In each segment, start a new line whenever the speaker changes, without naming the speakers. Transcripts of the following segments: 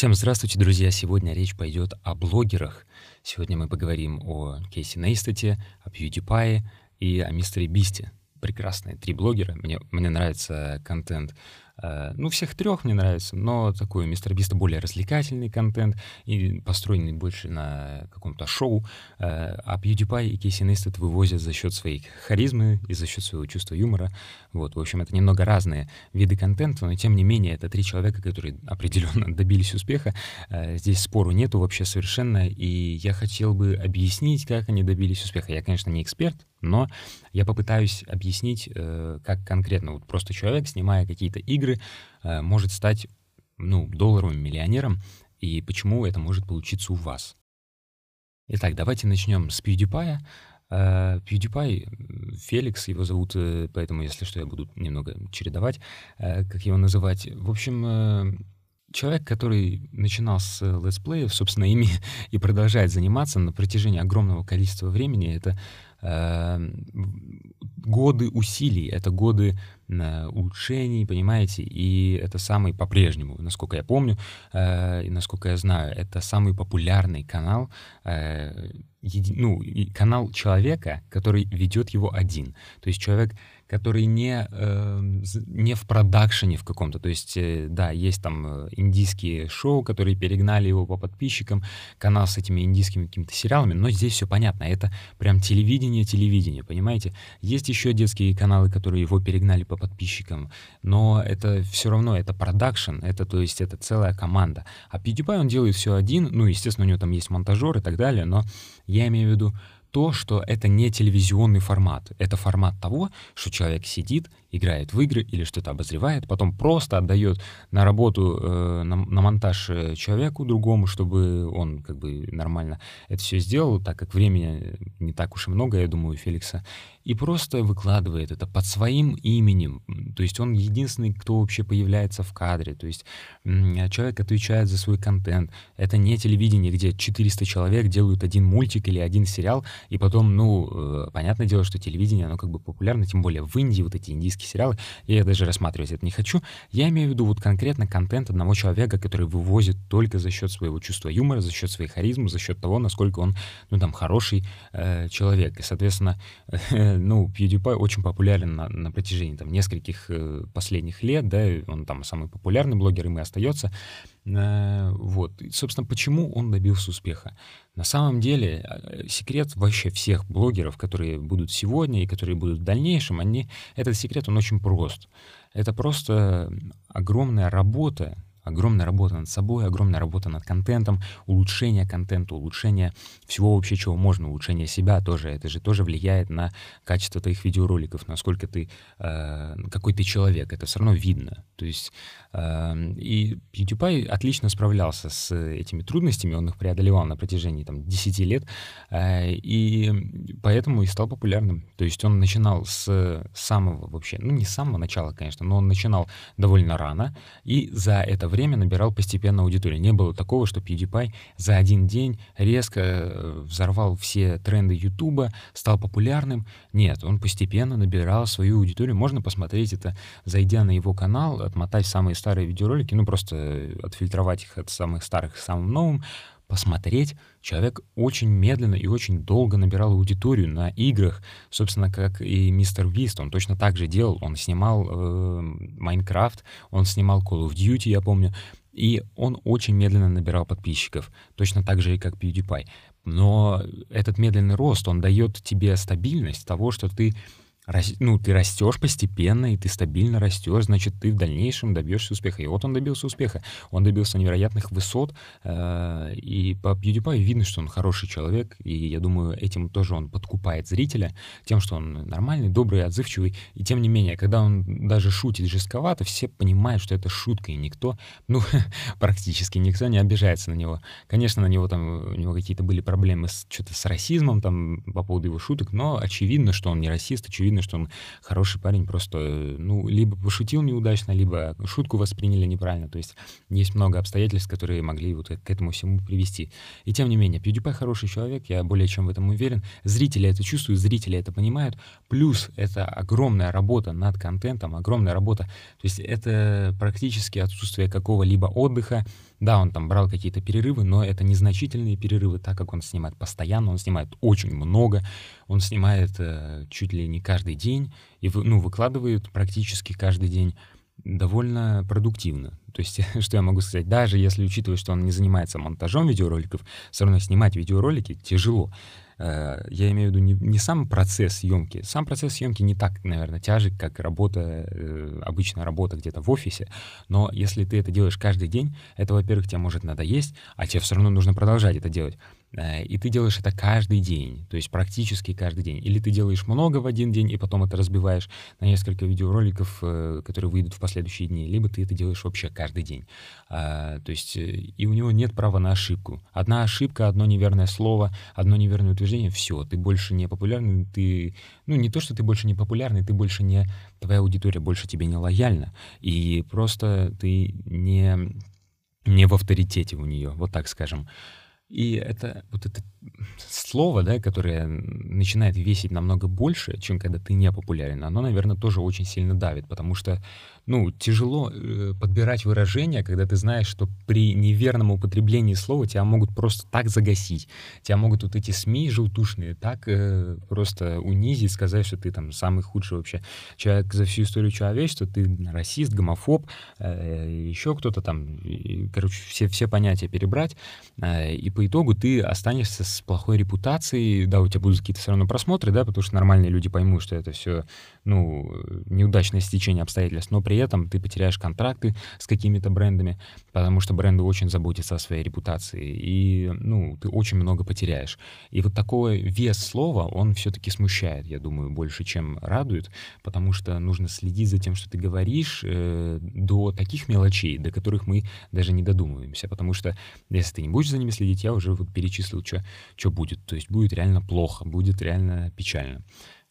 Всем здравствуйте, друзья! Сегодня речь пойдет о блогерах. Сегодня мы поговорим о Кейси Нейстате, о PewDiePie и о Мистере Бисте. Прекрасные три блогера. Мне, мне нравится контент ну, всех трех мне нравится, но такой Мистер Биста более развлекательный контент и построенный больше на каком-то шоу. Э, а PewDiePie и Кейси Нейстед вывозят за счет своей харизмы и за счет своего чувства юмора. Вот, в общем, это немного разные виды контента, но тем не менее это три человека, которые определенно добились успеха. Э, здесь спору нету вообще совершенно, и я хотел бы объяснить, как они добились успеха. Я, конечно, не эксперт, но я попытаюсь объяснить, как конкретно вот просто человек, снимая какие-то игры, игры э, может стать ну, долларовым миллионером, и почему это может получиться у вас. Итак, давайте начнем с PewDiePie. Uh, PewDiePie, Феликс его зовут, э, поэтому, если что, я буду немного чередовать, как его называть. В общем, человек, который начинал с летсплеев, собственно, ими и продолжает заниматься на протяжении огромного количества времени. Это годы усилий, это годы э, улучшений, понимаете, и это самый по-прежнему, насколько я помню, э, и насколько я знаю, это самый популярный канал, э, еди, ну, канал человека, который ведет его один. То есть человек который не, э, не в продакшене в каком-то. То есть, э, да, есть там э, индийские шоу, которые перегнали его по подписчикам, канал с этими индийскими какими-то сериалами, но здесь все понятно. Это прям телевидение, телевидение, понимаете? Есть еще детские каналы, которые его перегнали по подписчикам, но это все равно, это продакшн, это, то есть, это целая команда. А PewDiePie, он делает все один, ну, естественно, у него там есть монтажер и так далее, но я имею в виду, то, что это не телевизионный формат. Это формат того, что человек сидит, играет в игры или что-то обозревает, потом просто отдает на работу, э, на, на монтаж э, человеку другому, чтобы он как бы нормально это все сделал, так как времени не так уж и много, я думаю, у Феликса, и просто выкладывает это под своим именем. То есть он единственный, кто вообще появляется в кадре. То есть человек отвечает за свой контент. Это не телевидение, где 400 человек делают один мультик или один сериал, и потом, ну, э, понятное дело, что телевидение, оно как бы популярно, тем более в Индии вот эти индийские сериалы, я даже рассматривать это не хочу. Я имею в виду вот конкретно контент одного человека, который вывозит только за счет своего чувства юмора, за счет своей харизмы, за счет того, насколько он, ну, там, хороший э, человек. И, соответственно, э, ну, PewDiePie очень популярен на, на протяжении там нескольких э, последних лет, да, он там самый популярный блогер, и мы остается. Э, вот. И, собственно, почему он добился успеха? На самом деле, э, секрет вообще всех блогеров, которые будут сегодня и которые будут в дальнейшем, они, этот секрет, он очень прост. Это просто огромная работа, огромная работа над собой, огромная работа над контентом, улучшение контента, улучшение всего вообще, чего можно, улучшение себя тоже. Это же тоже влияет на качество твоих видеороликов, насколько ты, э, какой ты человек. Это все равно видно. То есть э, и PewDiePie отлично справлялся с этими трудностями, он их преодолевал на протяжении там 10 лет, э, и поэтому и стал популярным. То есть он начинал с самого вообще, ну не с самого начала, конечно, но он начинал довольно рано, и за это время набирал постепенно аудиторию. Не было такого, что PewDiePie за один день резко э, взорвал все тренды Ютуба, стал популярным. Нет, он постепенно набирал свою аудиторию. Можно посмотреть это, зайдя на его канал, отмотать самые старые видеоролики, ну просто отфильтровать их от самых старых к самым новым, посмотреть, человек очень медленно и очень долго набирал аудиторию на играх, собственно, как и Мистер Вист, он точно так же делал, он снимал э, Майнкрафт, он снимал Call of Duty, я помню, и он очень медленно набирал подписчиков, точно так же и как PewDiePie. Но этот медленный рост, он дает тебе стабильность того, что ты ну, ты растешь постепенно, и ты стабильно растешь, значит, ты в дальнейшем добьешься успеха. И вот он добился успеха. Он добился невероятных высот, э, и по PewDiePie видно, что он хороший человек, и я думаю, этим тоже он подкупает зрителя, тем, что он нормальный, добрый, отзывчивый, и тем не менее, когда он даже шутит жестковато, все понимают, что это шутка, и никто, ну, практически никто не обижается на него. Конечно, на него там, у него какие-то были проблемы с, что-то с расизмом, там, по поводу его шуток, но очевидно, что он не расист, очевидно, видно, что он хороший парень, просто, ну, либо пошутил неудачно, либо шутку восприняли неправильно. То есть есть много обстоятельств, которые могли вот к этому всему привести. И тем не менее, PewDiePie хороший человек, я более чем в этом уверен. Зрители это чувствуют, зрители это понимают. Плюс это огромная работа над контентом, огромная работа. То есть это практически отсутствие какого-либо отдыха. Да, он там брал какие-то перерывы, но это незначительные перерывы, так как он снимает постоянно, он снимает очень много, он снимает э, чуть ли не каждый день и ну, выкладывает практически каждый день довольно продуктивно. То есть, что я могу сказать, даже если учитывать, что он не занимается монтажом видеороликов, все равно снимать видеоролики тяжело. Э, я имею в виду не, не сам процесс съемки. Сам процесс съемки не так, наверное, тяжек, как работа, э, обычная работа где-то в офисе. Но если ты это делаешь каждый день, это, во-первых, тебе может надоесть, а тебе все равно нужно продолжать это делать. Э, и ты делаешь это каждый день, то есть практически каждый день. Или ты делаешь много в один день, и потом это разбиваешь на несколько видеороликов, которые выйдут в последующие дни, либо ты это делаешь вообще каждый день. То есть, и у него нет права на ошибку. Одна ошибка, одно неверное слово, одно неверное утверждение, все, ты больше не популярный, ты, ну не то, что ты больше не популярный, ты больше не, твоя аудитория больше тебе не лояльна, и просто ты не, не в авторитете у нее, вот так скажем. И это вот это слово, да, которое начинает весить намного больше, чем когда ты не популярен, оно, наверное, тоже очень сильно давит, потому что ну, тяжело э, подбирать выражения, когда ты знаешь, что при неверном употреблении слова тебя могут просто так загасить. Тебя могут вот эти СМИ желтушные так э, просто унизить, сказать, что ты там самый худший вообще человек за всю историю человечества, ты расист, гомофоб, э, еще кто-то там, и, короче, все, все понятия перебрать, э, и по итогу ты останешься с плохой репутацией, да, у тебя будут какие-то все равно просмотры, да, потому что нормальные люди поймут, что это все, ну, неудачное стечение обстоятельств, но при этом ты потеряешь контракты с какими-то брендами, потому что бренды очень заботятся о своей репутации, и, ну, ты очень много потеряешь. И вот такой вес слова, он все-таки смущает, я думаю, больше, чем радует, потому что нужно следить за тем, что ты говоришь, э, до таких мелочей, до которых мы даже не додумываемся, потому что если ты не будешь за ними следить, я уже вот перечислил, что будет. То есть будет реально плохо, будет реально печально.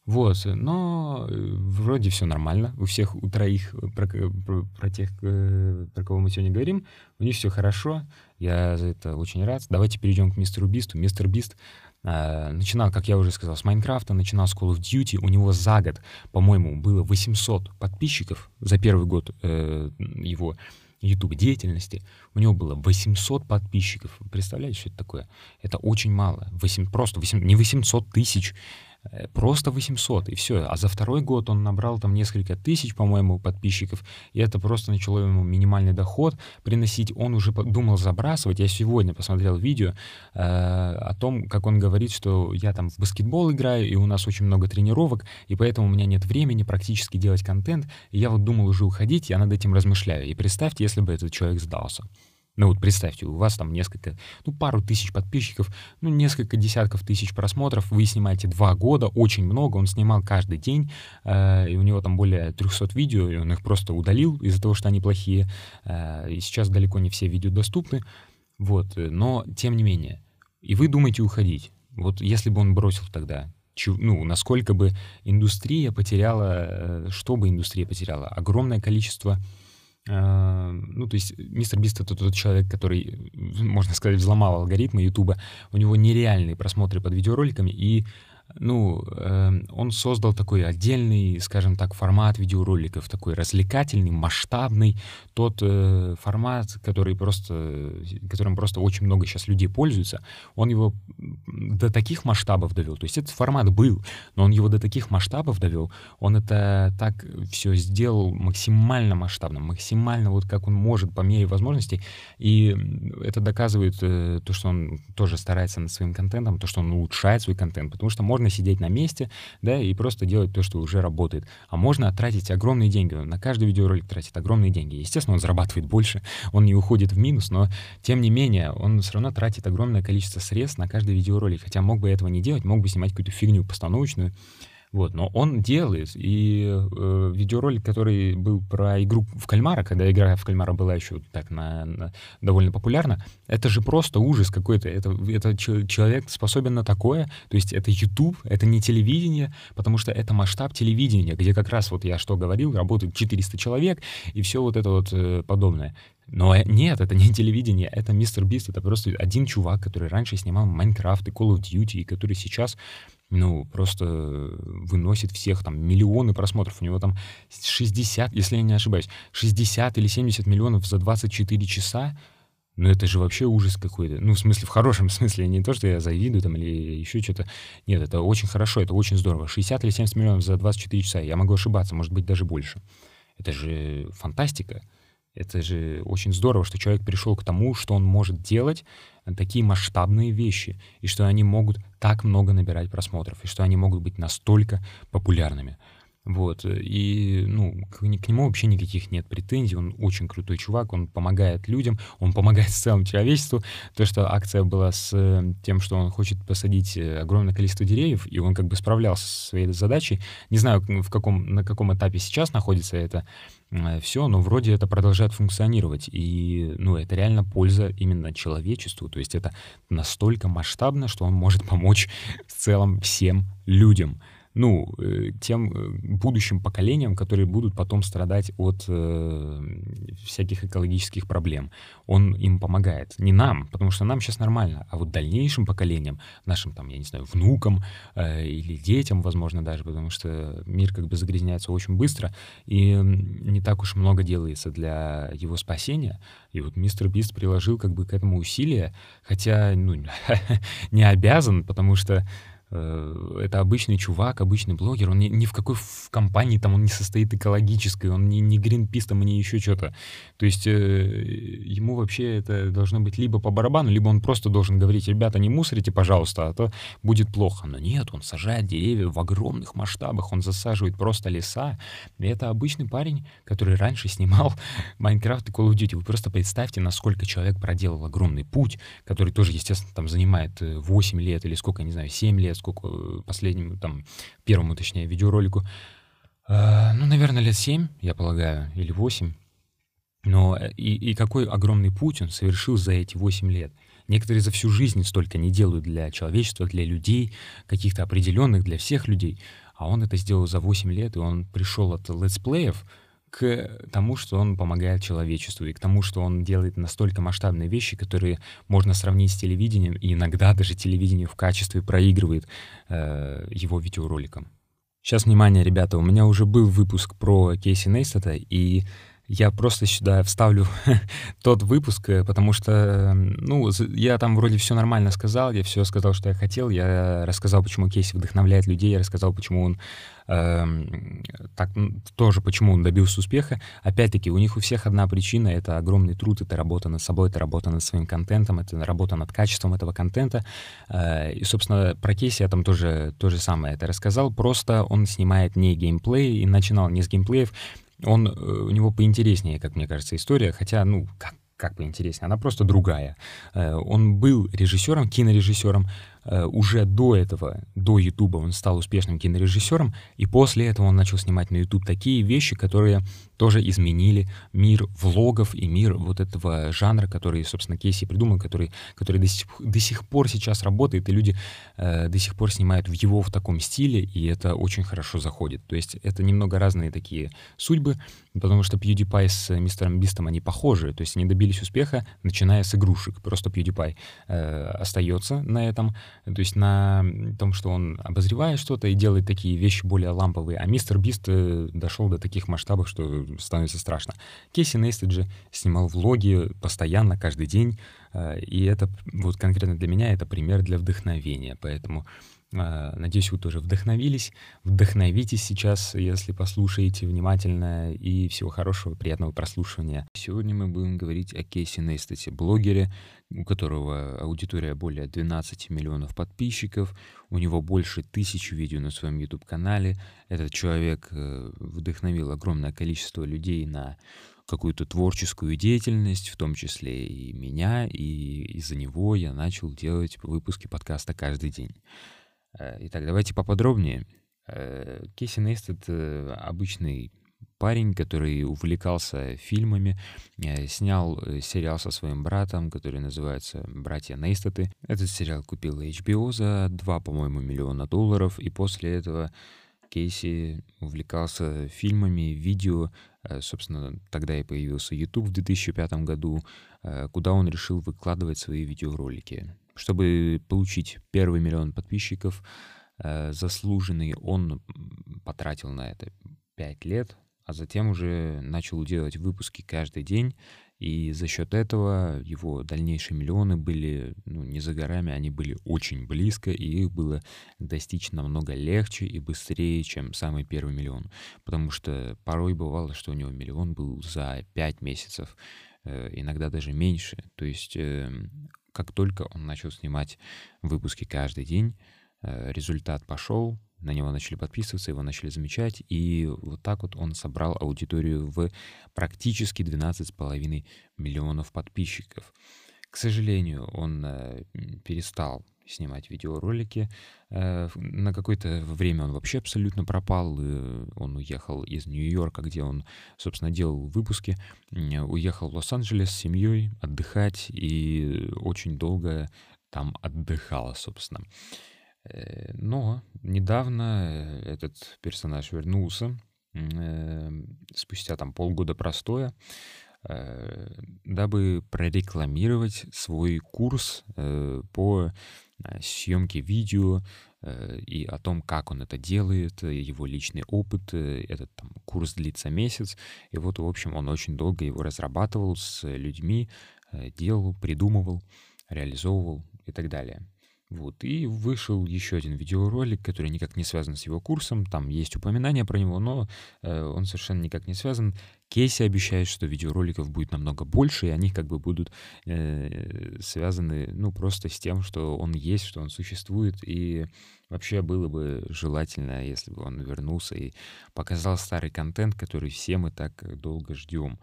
Вот, но э, вроде все нормально. У всех, у троих, э, про, про, про тех, э, про кого мы сегодня говорим, у них все хорошо. Я за это очень рад. Давайте перейдем к мистеру Бисту. Мистер Бист э, начинал, как я уже сказал, с Майнкрафта, начинал с Call of Duty. У него за год, по-моему, было 800 подписчиков за первый год э, его YouTube деятельности. У него было 800 подписчиков. Представляете, что это такое? Это очень мало. 8, просто 8, не 800 тысяч, просто 800, и все. А за второй год он набрал там несколько тысяч, по-моему, подписчиков, и это просто начало ему минимальный доход приносить. Он уже думал забрасывать. Я сегодня посмотрел видео э, о том, как он говорит, что я там в баскетбол играю, и у нас очень много тренировок, и поэтому у меня нет времени практически делать контент. И я вот думал уже уходить, я над этим размышляю. И представьте, если бы этот человек сдался. Ну вот представьте, у вас там несколько, ну пару тысяч подписчиков, ну несколько десятков тысяч просмотров, вы снимаете два года, очень много, он снимал каждый день, э, и у него там более 300 видео, и он их просто удалил из-за того, что они плохие, э, и сейчас далеко не все видео доступны, вот, но тем не менее, и вы думаете уходить, вот если бы он бросил тогда, ну, насколько бы индустрия потеряла, э, что бы индустрия потеряла? Огромное количество ну, то есть мистер Бист — это тот человек, который, можно сказать, взломал алгоритмы Ютуба. У него нереальные просмотры под видеороликами, и ну, э, он создал такой отдельный, скажем так, формат видеороликов, такой развлекательный, масштабный, тот э, формат, который просто, которым просто очень много сейчас людей пользуются, он его до таких масштабов довел. То есть этот формат был, но он его до таких масштабов довел, он это так все сделал максимально масштабным, максимально вот как он может по мере возможностей, и это доказывает э, то, что он тоже старается над своим контентом, то, что он улучшает свой контент, потому что можно можно сидеть на месте, да, и просто делать то, что уже работает. А можно тратить огромные деньги. На каждый видеоролик тратит огромные деньги. Естественно, он зарабатывает больше, он не уходит в минус, но тем не менее, он все равно тратит огромное количество средств на каждый видеоролик. Хотя мог бы этого не делать, мог бы снимать какую-то фигню постановочную, Вот, но он делает. И э, видеоролик, который был про игру в кальмара, когда игра в кальмара была еще так на, на, довольно популярна, это же просто ужас какой-то. Это, это человек способен на такое. То есть это YouTube, это не телевидение, потому что это масштаб телевидения, где как раз вот я что говорил, работает 400 человек и все вот это вот э, подобное. Но э, нет, это не телевидение, это Мистер Бист, это просто один чувак, который раньше снимал Майнкрафт и Call of Duty, и который сейчас ну, просто выносит всех там миллионы просмотров. У него там 60, если я не ошибаюсь, 60 или 70 миллионов за 24 часа. Ну, это же вообще ужас какой-то. Ну, в смысле, в хорошем смысле. Не то, что я завидую там или еще что-то. Нет, это очень хорошо, это очень здорово. 60 или 70 миллионов за 24 часа. Я могу ошибаться, может быть, даже больше. Это же фантастика. Это же очень здорово, что человек пришел к тому, что он может делать э, такие масштабные вещи, и что они могут так много набирать просмотров, и что они могут быть настолько популярными. Вот, э, и, ну, к, к нему вообще никаких нет претензий, он очень крутой чувак, он помогает людям, он помогает целому человечеству. То, что акция была с э, тем, что он хочет посадить огромное количество деревьев, и он как бы справлялся со своей задачей. Не знаю, в каком, на каком этапе сейчас находится это, Э, все, но вроде это продолжает функционировать. И, ну, это реально польза именно человечеству. То есть это настолько масштабно, что он может помочь в целом всем людям ну, э, тем э, будущим поколениям, которые будут потом страдать от э, всяких экологических проблем. Он им помогает. Не нам, потому что нам сейчас нормально, а вот дальнейшим поколениям, нашим, там, я не знаю, внукам э, или детям, возможно, даже, потому что мир как бы загрязняется очень быстро, и не так уж много делается для его спасения. И вот мистер Бист приложил как бы к этому усилия, хотя, ну, не обязан, потому что это обычный чувак, обычный блогер, он ни, ни в какой в компании там он не состоит экологической, он не, не Greenpeace там, не еще что-то. То есть э, ему вообще это должно быть либо по барабану, либо он просто должен говорить, ребята, не мусорите, пожалуйста, а то будет плохо. Но нет, он сажает деревья в огромных масштабах, он засаживает просто леса. И это обычный парень, который раньше снимал Майнкрафт и Call of Duty. Вы просто представьте, насколько человек проделал огромный путь, который тоже, естественно, там занимает 8 э, лет или сколько, не знаю, 7 лет, сколько э, последнему, там, первому, точнее, видеоролику. Э, ну, наверное, лет семь, я полагаю, или восемь. Но э, и, и какой огромный путь он совершил за эти восемь лет. Некоторые за всю жизнь столько не делают для человечества, для людей, каких-то определенных, для всех людей. А он это сделал за 8 лет, и он пришел от летсплеев к тому, что он помогает человечеству, и к тому, что он делает настолько масштабные вещи, которые можно сравнить с телевидением, и иногда даже телевидение в качестве проигрывает э, его видеороликам. Сейчас, внимание, ребята, у меня уже был выпуск про Кейси Нейстата, и я просто сюда вставлю тот выпуск, э, потому что, ну, я там вроде все нормально сказал, я все сказал, что я хотел, я рассказал, почему Кейси вдохновляет людей, я рассказал, почему он э, так тоже, почему он добился успеха. Опять-таки, у них у всех одна причина — это огромный труд, это работа над собой, это работа над своим контентом, это работа над качеством этого контента. Э, и, собственно, про Кейси я там тоже то же самое это рассказал, просто он снимает не геймплей и начинал не с геймплеев, он, э, у него поинтереснее, как мне кажется, история, хотя, ну, как, как поинтереснее, она просто другая. Э, он был режиссером, кинорежиссером, Э, уже до этого, до Ютуба он стал успешным кинорежиссером, и после этого он начал снимать на Ютуб такие вещи, которые тоже изменили мир влогов и мир вот этого жанра, который, собственно, Кейси придумал, который, который до, сих, до сих пор сейчас работает, и люди э, до сих пор снимают в его в таком стиле, и это очень хорошо заходит. То есть это немного разные такие судьбы, потому что PewDiePie с мистером Бистом, они похожи, то есть они добились успеха, начиная с игрушек. Просто PewDiePie э, остается на этом, то есть на том, что он обозревает что-то и делает такие вещи более ламповые, а мистер Бист э, дошел до таких масштабов, что становится страшно. Кейси Нейстед же снимал влоги постоянно, каждый день, э, и это вот конкретно для меня это пример для вдохновения, поэтому Надеюсь, вы тоже вдохновились. Вдохновитесь сейчас, если послушаете внимательно. И всего хорошего, приятного прослушивания. Сегодня мы будем говорить о Кейси Нейстете, блогере, у которого аудитория более 12 миллионов подписчиков. У него больше тысячи видео на своем YouTube-канале. Этот человек э, вдохновил огромное количество людей на какую-то творческую деятельность, в том числе и меня, и из-за него я начал делать выпуски подкаста каждый день. Э, итак, давайте поподробнее. Э, Кейси Нейстед э, обычный парень, который увлекался фильмами, снял сериал со своим братом, который называется «Братья Нейстаты». Этот сериал купил HBO за 2, по-моему, миллиона долларов, и после этого Кейси увлекался фильмами, видео. Собственно, тогда и появился YouTube в 2005 году, куда он решил выкладывать свои видеоролики. Чтобы получить первый миллион подписчиков, Э, заслуженный, он потратил на это 5 лет, а затем уже начал делать выпуски каждый день, и за счет этого его дальнейшие миллионы были ну, не за горами, они были очень близко, и их было достичь намного легче и быстрее, чем самый первый миллион. Потому что порой бывало, что у него миллион был за 5 месяцев, э, иногда даже меньше. То есть эм, как только он начал снимать выпуски каждый день, Э, результат пошел, на него начали подписываться, его начали замечать, и вот так вот он собрал аудиторию в практически 12,5 миллионов подписчиков. К сожалению, он э, перестал снимать видеоролики. Э, на какое-то время он вообще абсолютно пропал. Он уехал из Нью-Йорка, где он, собственно, делал выпуски. Уехал в Лос-Анджелес с семьей отдыхать и очень долго там отдыхал, собственно. Э, но недавно э, этот персонаж вернулся, эм, спустя там полгода простоя, э, дабы прорекламировать свой курс по съемке видео и о том, как он это делает, его личный опыт. Этот там, курс длится месяц. И вот, в общем, он очень долго его разрабатывал с людьми, делал, придумывал, реализовывал и так далее. Вот, и вышел еще один видеоролик, который никак не связан с его курсом. Там есть упоминание про него, но э, он совершенно никак не связан. Кейси обещает, что видеороликов будет намного больше, и они как бы будут э, связаны, ну, просто с тем, что он есть, что он существует, и вообще было бы желательно, если бы он вернулся и показал старый контент, который все мы так долго ждем.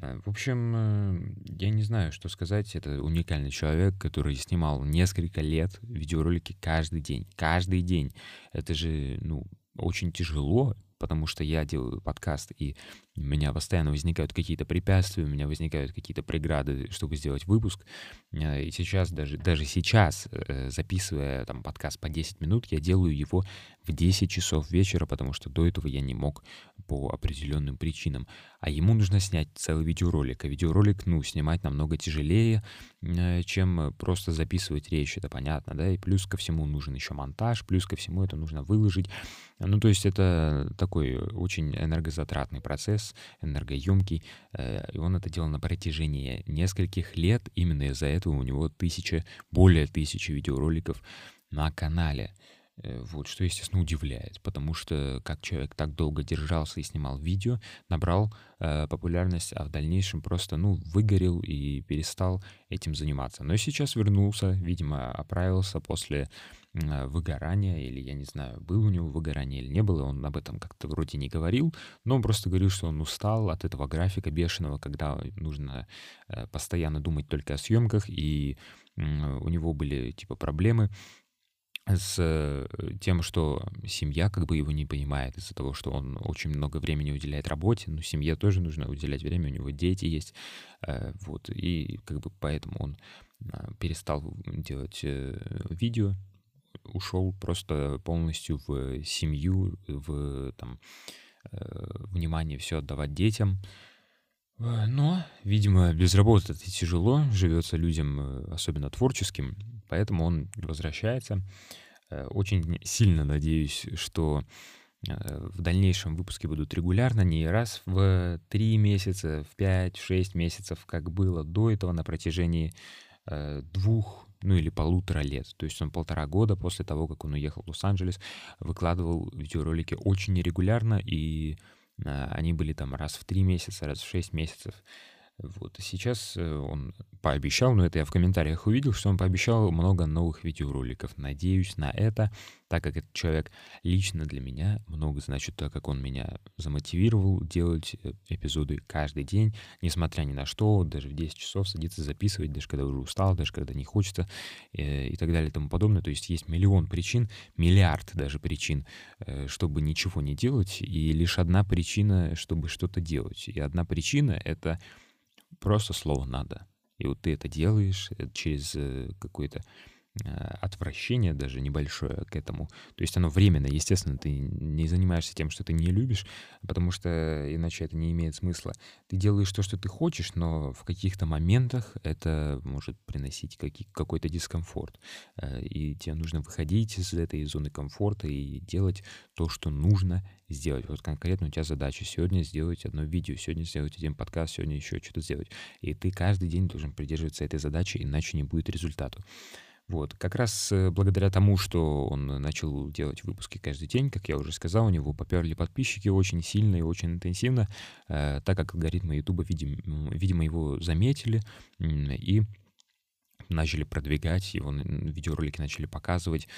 Э, в общем, э, я не знаю, что сказать. Это уникальный человек, который снимал несколько лет видеоролики каждый день. Каждый день. Это же, ну, очень тяжело потому что я делаю подкаст, и у меня постоянно возникают какие-то препятствия, у меня возникают какие-то преграды, чтобы сделать выпуск. Э, и сейчас, даже, даже сейчас, э, записывая там подкаст по 10 минут, я делаю его в 10 часов вечера, потому что до этого я не мог по определенным причинам. А ему нужно снять целый видеоролик. А видеоролик, ну, снимать намного тяжелее, э, чем просто записывать речь, это понятно, да, и плюс ко всему нужен еще монтаж, плюс ко всему это нужно выложить. Ну, то есть это такой очень энергозатратный процесс, энергоемкий, э, и он это делал на протяжении нескольких лет. Именно из-за этого у него тысяча, более тысячи видеороликов на канале. Э, вот, что, естественно, удивляет, потому что как человек так долго держался и снимал видео, набрал э, популярность, а в дальнейшем просто, ну, выгорел и перестал этим заниматься. Но сейчас вернулся, видимо, оправился после выгорания, или я не знаю, был у него выгорание или не было, он об этом как-то вроде не говорил, но он просто говорил, что он устал от этого графика бешеного, когда нужно э, постоянно думать только о съемках, и у него были типа проблемы с э, тем, что семья как бы его не понимает из-за того, что он очень много времени уделяет работе, но семье тоже нужно уделять время, у него дети есть, э, вот, и как бы поэтому он перестал делать э, видео, ушел просто полностью в семью, в там внимание все отдавать детям, но, видимо, без работы это тяжело, живется людям, особенно творческим, поэтому он возвращается. Э, очень сильно надеюсь, что э, в дальнейшем выпуски будут регулярно, не раз в 3 месяца, в 5-6 месяцев, как было до этого на протяжении э, двух, ну или полутора лет. То есть он полтора года после того, как он уехал в Лос-Анджелес, выкладывал видеоролики очень нерегулярно, и они были там раз в 3 месяца, раз в 6 месяцев. Вот. Сейчас э, он пообещал, но это я в комментариях увидел, что он пообещал много новых видеороликов. Надеюсь на это, так как этот человек лично для меня много значит, так как он меня замотивировал делать э, эпизоды каждый день, несмотря ни на что, даже в 10 часов садиться записывать, даже когда уже устал, даже когда не хочется э, и так далее и тому подобное. То есть есть миллион причин, миллиард даже причин, чтобы ничего не делать, и лишь одна причина, чтобы что-то делать. И одна причина — это Просто слово «надо». И вот ты это делаешь э, через э, какой-то отвращение даже небольшое к этому. То есть оно временно, естественно, ты не занимаешься тем, что ты не любишь, потому что иначе это не имеет смысла. Ты делаешь то, что ты хочешь, но в каких-то моментах это может приносить какой-то дискомфорт. Э, и тебе нужно выходить из этой зоны комфорта и делать то, что нужно сделать. Вот конкретно у тебя задача сегодня сделать одно видео, сегодня сделать один подкаст, сегодня еще что-то сделать. И ты каждый день должен придерживаться этой задачи, иначе не будет результата. Вот, как раз э, благодаря тому, что он начал делать выпуски каждый день, как я уже сказал, у него поперли подписчики очень сильно и очень интенсивно, э, так как алгоритмы YouTube, видимо, видимо, его заметили и начали продвигать, его видеоролики начали показывать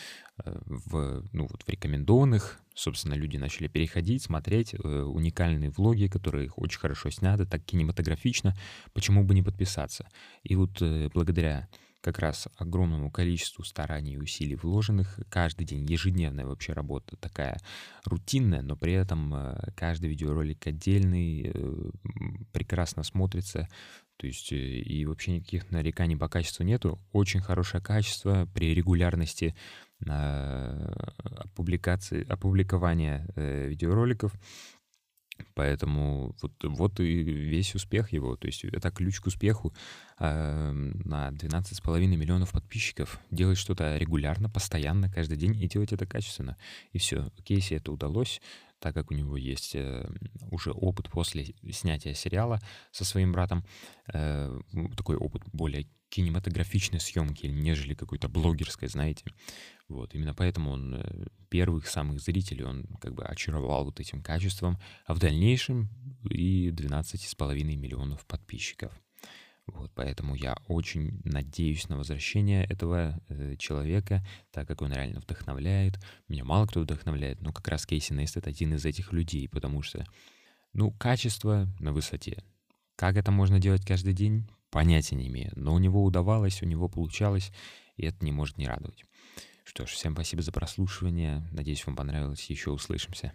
э, в, ну, вот в рекомендованных. Собственно, люди начали переходить, смотреть уникальные влоги, которые очень хорошо сняты, так кинематографично. Почему бы не подписаться? И вот благодаря как раз огромному количеству стараний и усилий вложенных. Каждый день, ежедневная вообще работа такая рутинная, но при этом э, каждый видеоролик отдельный, э, прекрасно смотрится. То есть э, и вообще никаких нареканий по качеству нету. Очень хорошее качество при регулярности публикации, опубликования видеороликов. Поэтому вот, вот и весь успех его. То есть это ключ к успеху э, на 12,5 миллионов подписчиков. Делать что-то регулярно, постоянно, каждый день и делать это качественно. И все. Кейси это удалось, так как у него есть э, уже опыт после снятия сериала со своим братом. Э, такой опыт более кинематографичной съемки, нежели какой-то блогерской, знаете. Вот, именно поэтому он э, первых самых зрителей, он как бы очаровал вот этим качеством, а в дальнейшем и 12,5 миллионов подписчиков. Вот, поэтому я очень надеюсь на возвращение этого э, человека, так как он реально вдохновляет. Меня мало кто вдохновляет, но как раз Кейси Нейстед один из этих людей, потому что, ну, качество на высоте. Как это можно делать каждый день? Понятия не имею. Но у него удавалось, у него получалось, и это не может не радовать. Что ж, всем спасибо за прослушивание. Надеюсь, вам понравилось. Еще услышимся.